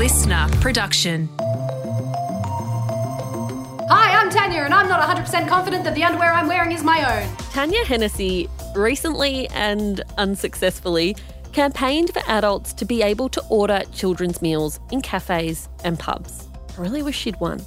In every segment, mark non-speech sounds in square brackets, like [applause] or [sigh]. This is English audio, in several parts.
listener production. Hi, I'm Tanya, and I'm not 100% confident that the underwear I'm wearing is my own. Tanya Hennessy recently and unsuccessfully campaigned for adults to be able to order children's meals in cafes and pubs. I really wish she'd won.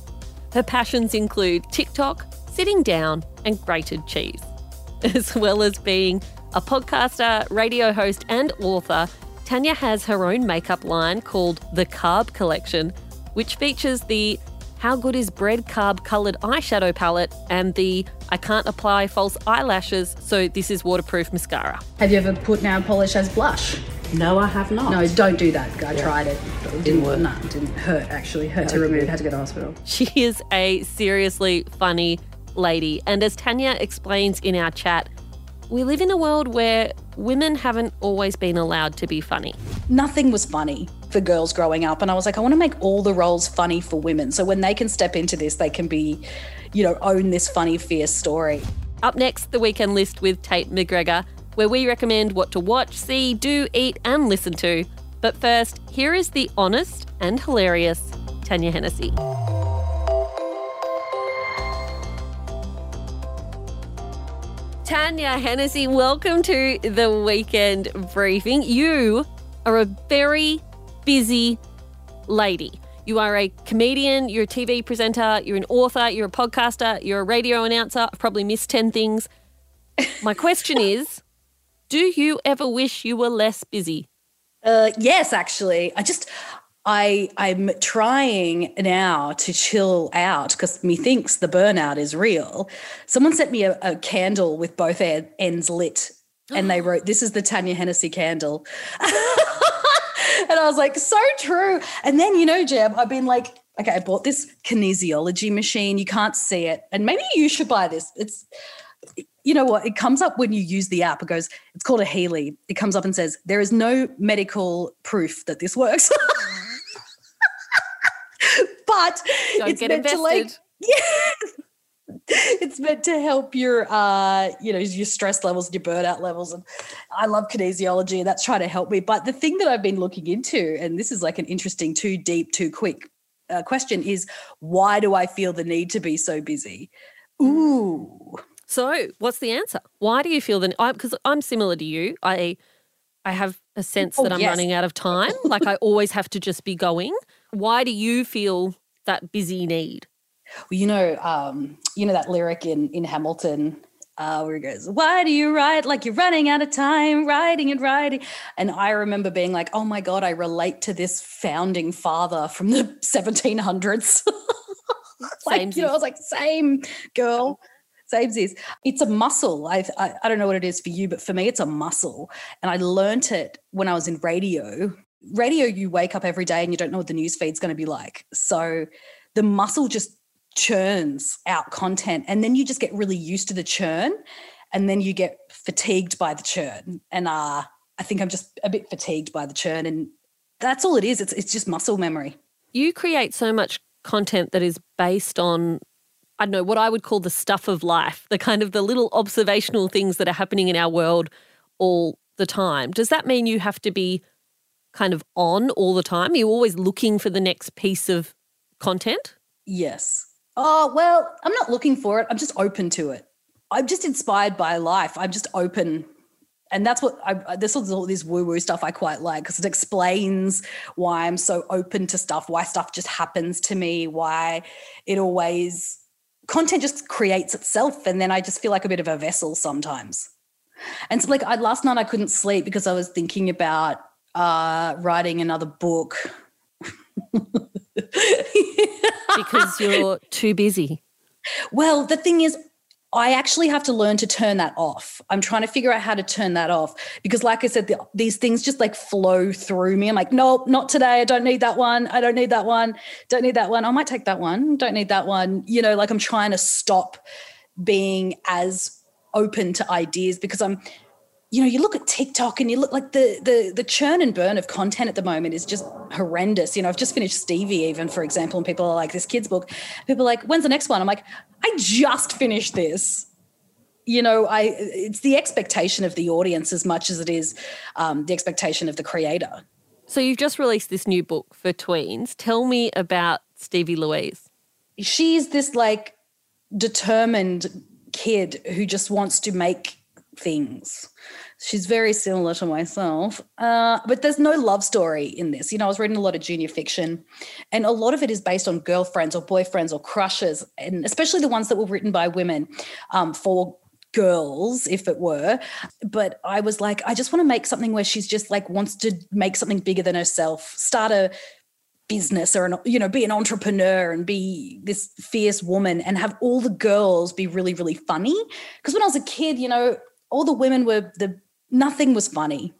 Her passions include TikTok, sitting down, and grated cheese, [laughs] as well as being a podcaster, radio host, and author. Tanya has her own makeup line called the Carb Collection, which features the How Good is Bread Carb Coloured Eyeshadow Palette and the I Can't Apply False Eyelashes, so this is waterproof mascara. Have you ever put nail polish as blush? No, I have not. No, don't do that. I tried it. It didn't work. No, it didn't hurt actually. Hurt to remove. Had to go to hospital. She is a seriously funny lady. And as Tanya explains in our chat, we live in a world where women haven't always been allowed to be funny. Nothing was funny for girls growing up. And I was like, I want to make all the roles funny for women. So when they can step into this, they can be, you know, own this funny, fierce story. Up next, the weekend list with Tate McGregor, where we recommend what to watch, see, do, eat, and listen to. But first, here is the honest and hilarious Tanya Hennessy. Tanya Hennessy, welcome to the weekend briefing. You are a very busy lady. You are a comedian, you're a TV presenter, you're an author, you're a podcaster, you're a radio announcer. I've probably missed 10 things. My question [laughs] is Do you ever wish you were less busy? Uh, yes, actually. I just, I I'm trying now to chill out because methinks the burnout is real. Someone sent me a, a candle with both ends lit, and they [gasps] wrote, "This is the Tanya Hennessy candle," [laughs] and I was like, "So true." And then you know, Jeb, I've been like, "Okay, I bought this kinesiology machine. You can't see it, and maybe you should buy this. It's." You know what? It comes up when you use the app. It goes, it's called a Healy. It comes up and says, there is no medical proof that this works. [laughs] but Don't it's get meant invested. to like [laughs] yeah. it's meant to help your uh you know your stress levels and your burnout levels and i love kinesiology and that's trying to help me but the thing that i've been looking into and this is like an interesting too deep too quick uh, question is why do i feel the need to be so busy ooh So, what's the answer? Why do you feel the Because I'm similar to you. I I have a sense Oh, that I'm yes. running out of time. like I always have to just be going. Why do you feel that busy need? Well, you know, um, you know that lyric in in Hamilton uh, where he goes, "Why do you write like you're running out of time, writing and writing?" And I remember being like, "Oh my god, I relate to this founding father from the 1700s." [laughs] like, you know, I was like, "Same girl." Samesies. It's a muscle. I've, I I don't know what it is for you, but for me, it's a muscle. And I learnt it when I was in radio. Radio, you wake up every day and you don't know what the news feed's going to be like. So the muscle just churns out content and then you just get really used to the churn and then you get fatigued by the churn and uh i think i'm just a bit fatigued by the churn and that's all it is it's, it's just muscle memory You create so much content that is based on I don't know what I would call the stuff of life, the kind of the little observational things that are happening in our world all the time. Does that mean you have to be kind of on all the time? Are you always looking for the next piece of content? yes oh well i'm not looking for it i'm just open to it i'm just inspired by life i'm just open and that's what I, this is all this woo woo stuff I quite like because it explains why I'm so open to stuff, why stuff just happens to me, why it always content just creates itself, and then I just feel like a bit of a vessel sometimes. And so, like I, last night, I couldn't sleep because I was thinking about uh, writing another book. [laughs] Because you're too busy. Well, the thing is, I actually have to learn to turn that off. I'm trying to figure out how to turn that off because, like I said, the, these things just like flow through me. I'm like, nope, not today. I don't need that one. I don't need that one. Don't need that one. I might take that one. Don't need that one. You know, like I'm trying to stop being as open to ideas because I'm, you know, you look at TikTok and you look like the the the churn and burn of content at the moment is just horrendous. You know, I've just finished Stevie, even for example, and people are like, "This kid's book." People are like, "When's the next one?" I'm like, "I just finished this." You know, I it's the expectation of the audience as much as it is um, the expectation of the creator. So you've just released this new book for tweens. Tell me about Stevie Louise. She's this like determined kid who just wants to make things. She's very similar to myself. Uh, but there's no love story in this. You know, I was reading a lot of junior fiction, and a lot of it is based on girlfriends or boyfriends or crushes, and especially the ones that were written by women um, for girls if it were but i was like i just want to make something where she's just like wants to make something bigger than herself start a business or an you know be an entrepreneur and be this fierce woman and have all the girls be really really funny because when i was a kid you know all the women were the nothing was funny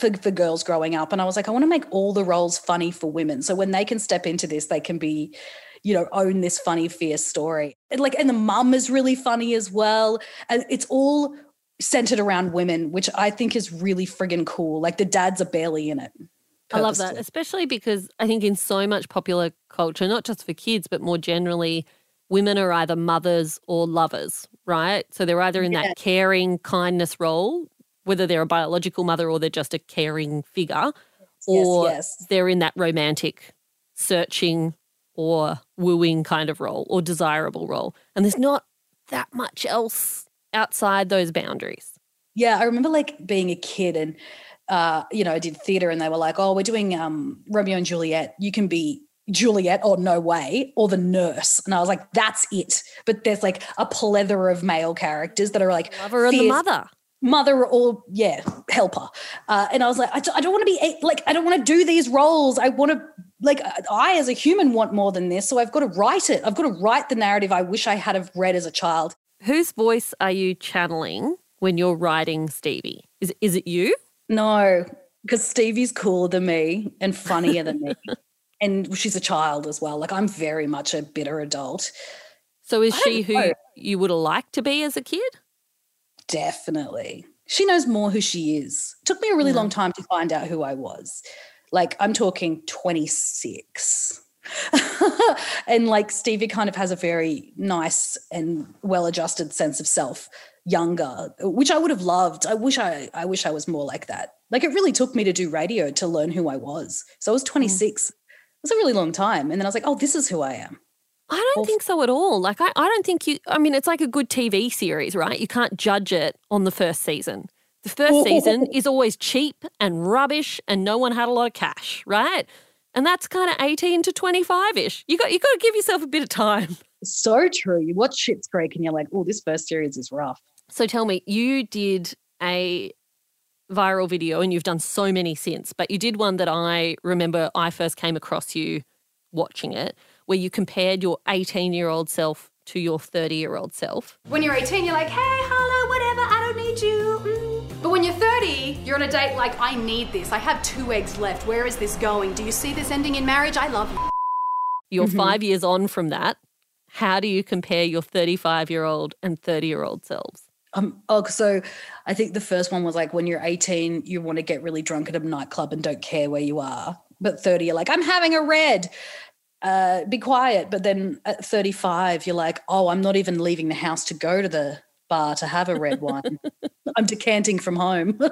for, for girls growing up and i was like i want to make all the roles funny for women so when they can step into this they can be you know, own this funny, fierce story. And like, and the mum is really funny as well. And it's all centered around women, which I think is really friggin' cool. Like the dads are barely in it. I love that, especially because I think in so much popular culture, not just for kids, but more generally, women are either mothers or lovers, right? So they're either in yeah. that caring kindness role, whether they're a biological mother or they're just a caring figure, or yes, yes. they're in that romantic, searching or wooing kind of role or desirable role. And there's not that much else outside those boundaries. Yeah, I remember like being a kid and uh, you know, I did theater and they were like, "Oh, we're doing um, Romeo and Juliet. You can be Juliet or no way or the nurse." And I was like, "That's it." But there's like a plethora of male characters that are like lover and the mother. Mother or yeah helper. Uh, and i was like i, I don't want to be like i don't want to do these roles. I want to like i as a human want more than this. So i've got to write it. I've got to write the narrative i wish i had have read as a child. Whose voice are you channeling when you're writing stevie? Is, is it you? No because stevie's cooler than me and funnier than me [laughs] and she's a child as well like i'm very much a bitter adult so is she who you would have liked to be as a kid Definitely. She knows more who she is. It took me a really yeah. long time to find out who I was. Like, I'm talking 26. [laughs] and like Stevie kind of has a very nice and well-adjusted sense of self younger, which I would have loved. I wish I I wish I was more like that. Like it really took me to do radio to learn who I was. So I was 26. Mm. It was a really long time. And then I was like, oh, this is who I am. I don't think so at all. Like, I, I don't think you, I mean, it's like a good TV series, right? You can't judge it on the first season. The first season [laughs] is always cheap and rubbish and no one had a lot of cash, right? And that's kind of 18 to 25 ish. You got, you got to give yourself a bit of time. [laughs] So true. You watch Schitt's Creek and you're like, oh, this first series is rough. So tell me, you did a viral video and you've done so many since, but you did one that I remember I first came across you watching it where you compared your 18 year old self to your 30 year old self. When you're 18, you're like, hey, hello, whatever, I don't need you. Mm. But when you're 30, you're on a date like, I need this. I have two eggs left. Where is this going? Do you see this ending in marriage? I love you. You're mm-hmm. five years on from that. How do you compare your 35 year old and 30 year old selves? Um, oh, so I think the first one was like when you're 18, you want to get really drunk at a nightclub and don't care where you are. But 30, you're like, I'm having a red uh, be quiet. But then at 35, you're like, oh, I'm not even leaving the house to go to the bar to have a red wine. [laughs] I'm decanting from home. [laughs]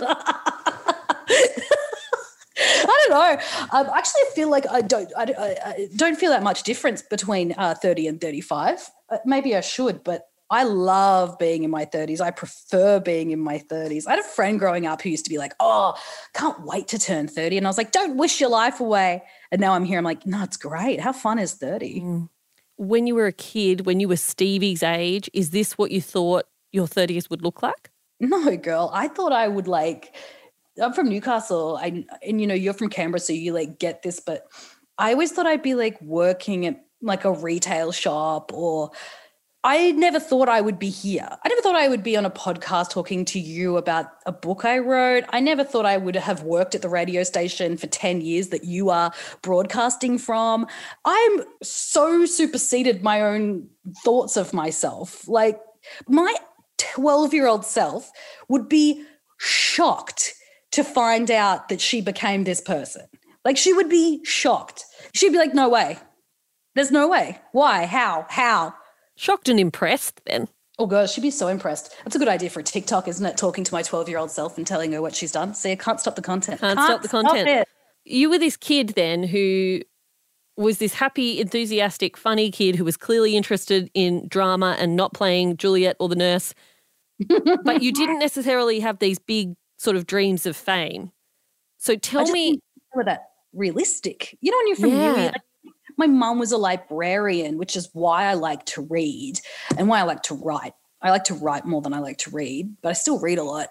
I don't know. Um, actually, I feel like I don't. I, I, I don't feel that much difference between uh, thirty and thirty-five. Uh, maybe I should, but I love being in my 30s. I prefer being in my 30s. I had a friend growing up who used to be like, Oh, can't wait to turn 30. And I was like, Don't wish your life away. And now I'm here. I'm like, No, it's great. How fun is 30? Mm. When you were a kid, when you were Stevie's age, is this what you thought your 30s would look like? No, girl. I thought I would like, I'm from Newcastle. I, and you know, you're from Canberra, so you like get this, but I always thought I'd be like working at like a retail shop or I never thought I would be here. I never thought I would be on a podcast talking to you about a book I wrote. I never thought I would have worked at the radio station for 10 years that you are broadcasting from. I'm so superseded my own thoughts of myself. Like my 12 year old self would be shocked to find out that she became this person. Like she would be shocked. She'd be like, no way. There's no way. Why? How? How? Shocked and impressed then. Oh, God, she'd be so impressed. That's a good idea for a TikTok, isn't it? Talking to my 12 year old self and telling her what she's done. See, I can't stop the content. Can't, can't stop the content. Stop you were this kid then who was this happy, enthusiastic, funny kid who was clearly interested in drama and not playing Juliet or the nurse. [laughs] but you didn't necessarily have these big sort of dreams of fame. So tell me. Were that realistic? You know, when you're from Yeah. uni, like, my mum was a librarian, which is why I like to read and why I like to write. I like to write more than I like to read, but I still read a lot.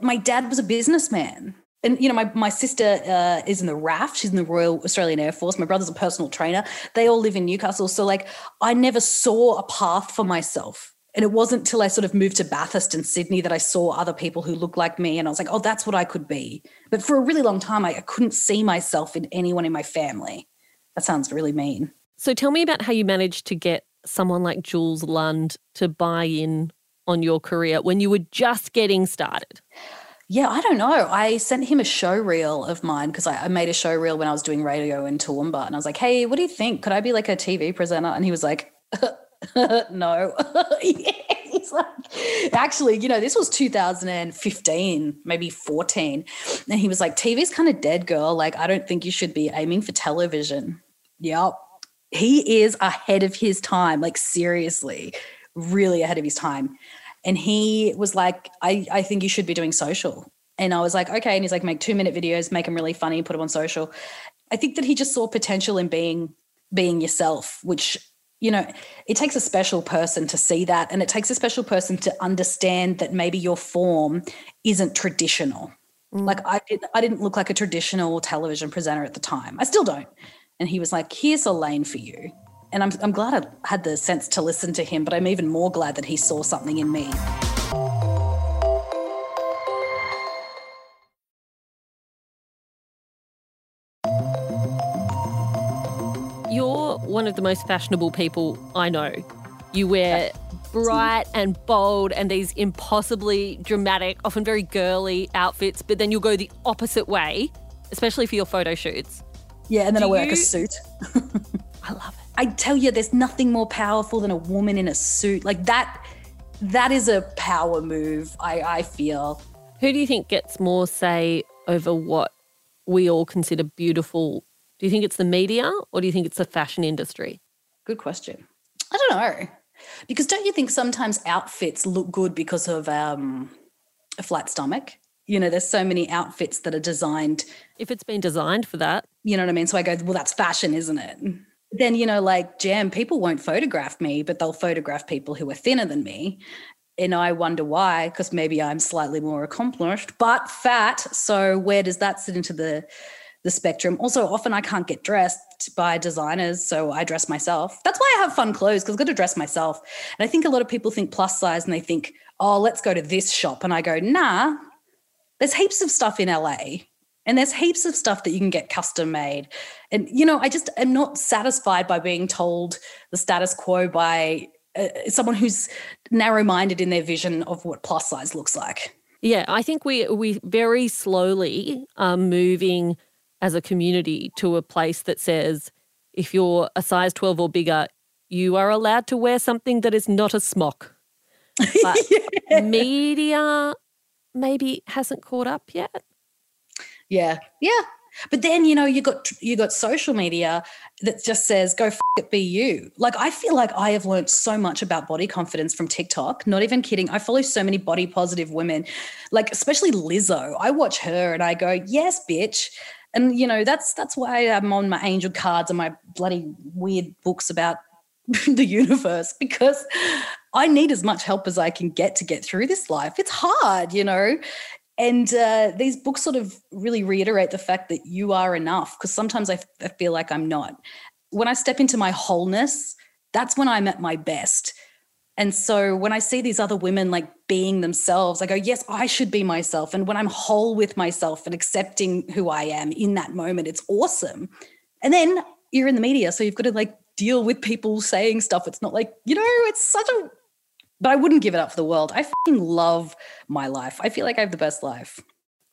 My dad was a businessman. And you know, my, my sister uh, is in the RAF. She's in the Royal Australian Air Force. My brother's a personal trainer. They all live in Newcastle. So like I never saw a path for myself. And it wasn't till I sort of moved to Bathurst and Sydney that I saw other people who looked like me. And I was like, oh, that's what I could be. But for a really long time, I, I couldn't see myself in anyone in my family. That sounds really mean. So tell me about how you managed to get someone like Jules Lund to buy in on your career when you were just getting started. Yeah, I don't know. I sent him a show reel of mine because I, I made a show reel when I was doing radio in Toowoomba. And I was like, hey, what do you think? Could I be like a TV presenter? And he was like, [laughs] no. [laughs] yeah. He's like, actually, you know, this was 2015, maybe 14. And he was like, TV's kind of dead, girl. Like, I don't think you should be aiming for television. Yep. He is ahead of his time, like, seriously, really ahead of his time. And he was like, I, I think you should be doing social. And I was like, okay. And he's like, make two minute videos, make them really funny, put them on social. I think that he just saw potential in being being yourself, which you know, it takes a special person to see that, and it takes a special person to understand that maybe your form isn't traditional. Mm. Like I did, I didn't look like a traditional television presenter at the time. I still don't. And he was like, "Here's a lane for you." And I'm I'm glad I had the sense to listen to him, but I'm even more glad that he saw something in me. You're one of the most fashionable people I know. You wear bright and bold and these impossibly dramatic, often very girly outfits, but then you'll go the opposite way, especially for your photo shoots. Yeah, and then Do I wear like a suit. I love it. I tell you, there's nothing more powerful than a woman in a suit. Like that, that is a power move. I, I feel. Who do you think gets more say over what we all consider beautiful? Do you think it's the media or do you think it's the fashion industry? Good question. I don't know. Because don't you think sometimes outfits look good because of um, a flat stomach? You know, there's so many outfits that are designed, If it's been designed for that, you know what I mean? So I go, well, that's fashion, isn't it? Then, you know, like jam, people won't photograph me, but they'll photograph people who are thinner than me. And I wonder why, because maybe I'm slightly more accomplished, but fat. So where does that sit into the the spectrum? Also, often I can't get dressed by designers, so I dress myself. That's why I have fun clothes because I've got to dress myself. And I think a lot of people think plus size and they think, oh, let's go to this shop. And I go, nah, there's heaps of stuff in LA and there's heaps of stuff that you can get custom made. And, you know, I just am not satisfied by being told the status quo by uh, someone who's narrow minded in their vision of what plus size looks like. Yeah, I think we we very slowly are moving as a community to a place that says if you're a size 12 or bigger, you are allowed to wear something that is not a smock. [laughs] But media maybe hasn't caught up yet. Yeah. Yeah. But then, you know, you got you got social media that just says go f- it be you. Like I feel like I have learned so much about body confidence from TikTok. Not even kidding. I follow so many body positive women, like especially Lizzo. I watch her and I go, "Yes, bitch." And you know, that's that's why I'm on my angel cards and my bloody weird books about [laughs] the universe because I need as much help as I can get to get through this life. It's hard, you know. And uh, these books sort of really reiterate the fact that you are enough because sometimes I, f- I feel like I'm not. When I step into my wholeness, that's when I'm at my best. And so when I see these other women like being themselves, I go, yes, I should be myself. And when I'm whole with myself and accepting who I am in that moment, it's awesome. And then you're in the media, so you've got to like deal with people saying stuff. It's not like, you know, it's such a, but I wouldn't give it up for the world. I love my life. I feel like I have the best life.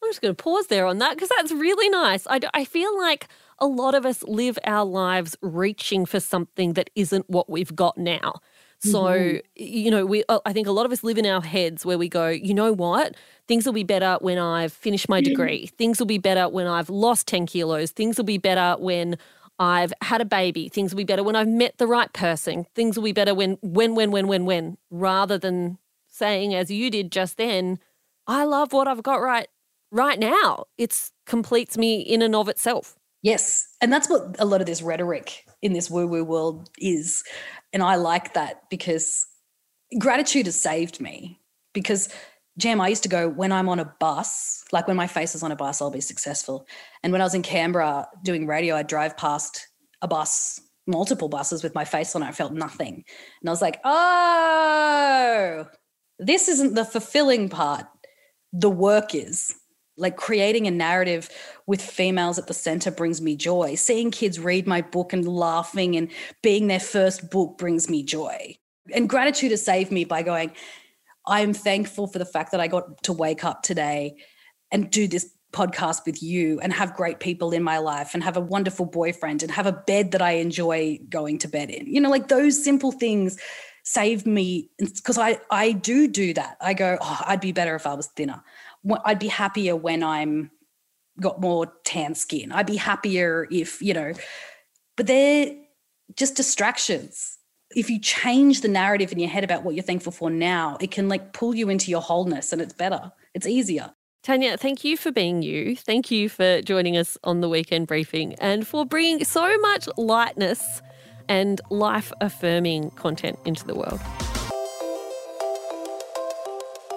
I'm just going to pause there on that because that's really nice. I, d- I feel like a lot of us live our lives reaching for something that isn't what we've got now. So, you know, we uh, I think a lot of us live in our heads where we go, you know what? Things will be better when I've finished my degree. Things will be better when I've lost 10 kilos. Things will be better when I've had a baby. Things will be better when I've met the right person. Things will be better when, when, when, when, when, when, rather than saying, as you did just then, I love what I've got right right now. It's completes me in and of itself. Yes. And that's what a lot of this rhetoric in this woo woo world is. And I like that because gratitude has saved me. Because, Jam, I used to go when I'm on a bus, like when my face is on a bus, I'll be successful. And when I was in Canberra doing radio, I'd drive past a bus, multiple buses with my face on it. I felt nothing. And I was like, oh, this isn't the fulfilling part. The work is like creating a narrative with females at the center brings me joy. Seeing kids read my book and laughing and being their first book brings me joy. And gratitude has saved me by going, I'm thankful for the fact that I got to wake up today and do this podcast with you and have great people in my life and have a wonderful boyfriend and have a bed that I enjoy going to bed in. You know, like those simple things saved me because I I do do that. I go, oh, I'd be better if I was thinner. I'd be happier when I'm got more tan skin. I'd be happier if, you know, but they're just distractions. If you change the narrative in your head about what you're thankful for now, it can like pull you into your wholeness and it's better. It's easier. Tanya, thank you for being you. Thank you for joining us on the weekend briefing and for bringing so much lightness and life affirming content into the world.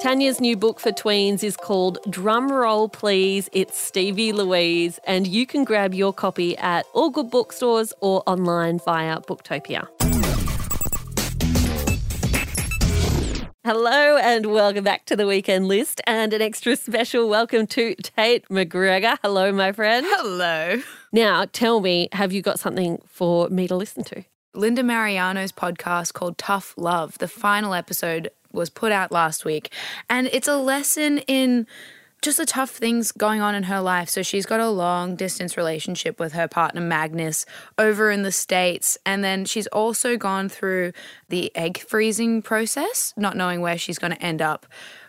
Tanya's new book for tweens is called Drum Roll Please, It's Stevie Louise, and you can grab your copy at all good bookstores or online via Booktopia. Hello and welcome back to the weekend list and an extra special welcome to Tate McGregor. Hello, my friend. Hello. Now, tell me, have you got something for me to listen to? Linda Marigliano's podcast called Tough Love. The final episode was put out last week. And it's a lesson in just the tough things going on in her life. So she's got a long distance relationship with her partner Magnus over in the States. And then she's also gone through the egg freezing process, not knowing where she's going to end up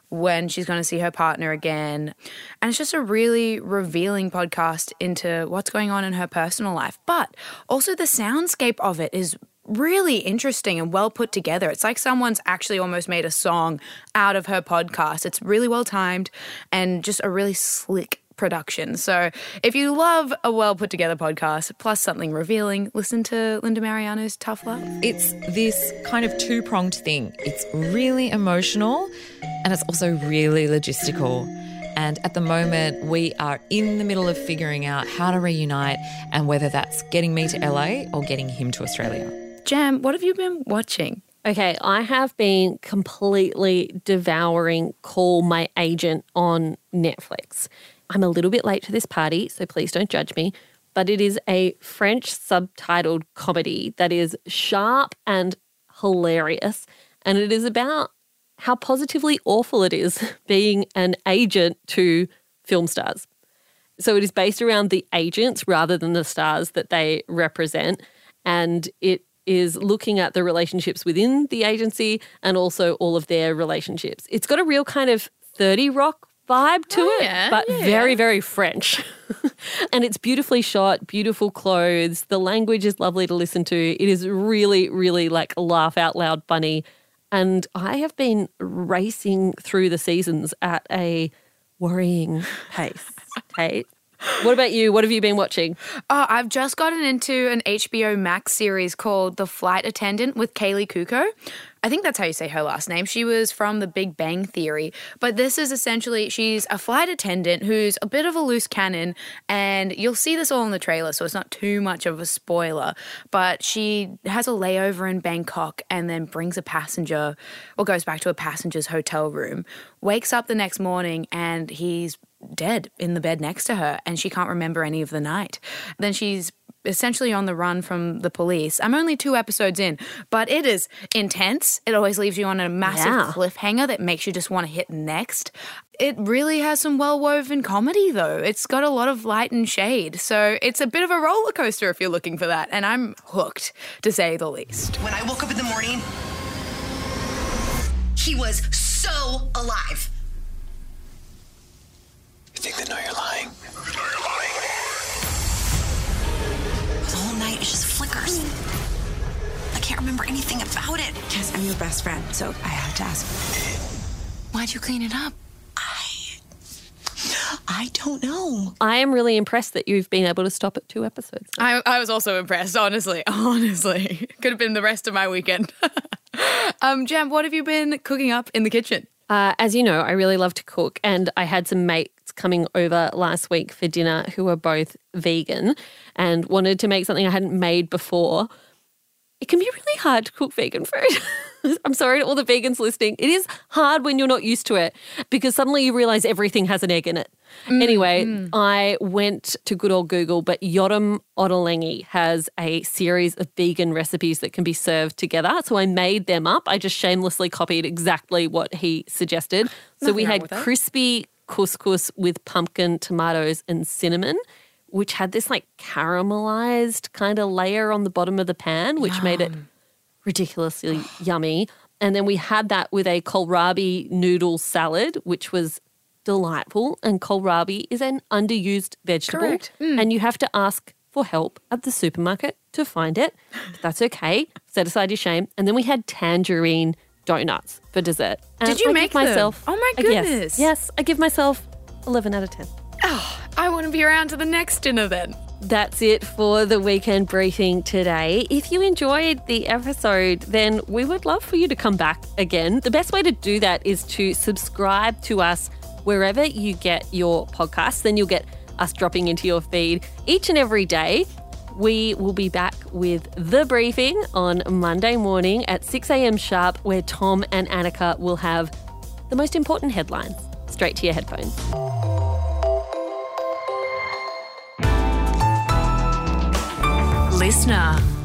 when she's going to see her partner again. And it's just a really revealing podcast into what's going on in her personal life. But also the soundscape of it is really interesting and well put together. It's like someone's actually almost made a song out of her podcast. It's really well timed and just a really slick production. So if you love a well put together podcast plus something revealing, listen to Linda Marigliano's Tough Love. It's this kind of two pronged thing. It's really emotional and it's also really logistical. And at the moment, we are in the middle of figuring out how to reunite and whether that's getting me to LA or getting him to Australia. Jam, what have you been watching? Okay, I have been completely devouring Call My Agent on Netflix. I'm a little bit late to this party, so please don't judge me, but it is a French subtitled comedy that is sharp and hilarious. And it is about how positively awful it is [laughs] being an agent to film stars. So it is based around the agents rather than the stars that they represent. And it is looking at the relationships within the agency and also all of their relationships. It's got a real kind of 30 Rock vibe to oh, it, yeah, but yeah. very, very French. [laughs] and it's beautifully shot, beautiful clothes. The language is lovely to listen to. It is really, really like laugh out loud funny. And I have been racing through the seasons at a worrying pace. [laughs] Tate. What about you? What have you been watching? Oh, I've just gotten into an HBO Max series called The Flight Attendant with Kaley Cuoco. I think that's how you say her last name. She was from The Big Bang Theory. But this is essentially, she's a flight attendant who's a bit of a loose cannon. And you'll see this all in the trailer, so it's not too much of a spoiler. But she has a layover in Bangkok and then brings a passenger or goes back to a passenger's hotel room, wakes up the next morning, and he's dead in the bed next to her and she can't remember any of the night. Then she's essentially on the run from the police. I'm only two episodes in, but it is intense. It always leaves you on a massive Yeah. cliffhanger that makes you just want to hit next. It really has some well woven comedy, though. It's got a lot of light and shade. So it's a bit of a roller coaster if you're looking for that. And I'm hooked, to say the least. When I woke up in the morning, he was so alive. Think they know you're lying? The whole night it just flickers. I can't remember anything about it. Yes, I'm your best friend, so I have to ask. Why'd you clean it up? I don't know. I am really impressed that you've been able to stop at two episodes. I, I was also impressed, honestly. [laughs] Honestly. Could have been the rest of my weekend. [laughs] um, Jam, what have you been cooking up in the kitchen? Uh, as you know, I really love to cook, and I had some mates coming over last week for dinner who were both vegan and wanted to make something I hadn't made before. It can be really hard to cook vegan food. [laughs] I'm sorry to all the vegans listening. It is hard when you're not used to it because suddenly you realize everything has an egg in it. Anyway, I went to good old Google, but Yotam Ottolenghi has a series of vegan recipes that can be served together. So I made them up. I just shamelessly copied exactly what he suggested. So we Nothing wrong had crispy couscous with pumpkin, tomatoes, and cinnamon. Which had this like caramelized kind of layer on the bottom of the pan, which made it ridiculously yummy. And then we had that with a kohlrabi noodle salad, which was delightful. And kohlrabi is an underused vegetable. Mm. And you have to ask for help at the supermarket to find it. But that's okay. [laughs] Set aside your shame. And then we had tangerine donuts for dessert. And Did you I make give them? myself Oh my goodness. Yes, I give myself 11 out of 10. I want to be around to the next dinner then. That's it for the weekend briefing today. If you enjoyed the episode, then we would love for you to come back again. The best way to do that is to subscribe to us wherever you get your podcasts. Then you'll get us dropping into your feed each and every day. We will be back with the briefing on Monday morning at 6 a.m. sharp, where Tom and Annika will have the most important headlines straight to your headphones. Listener.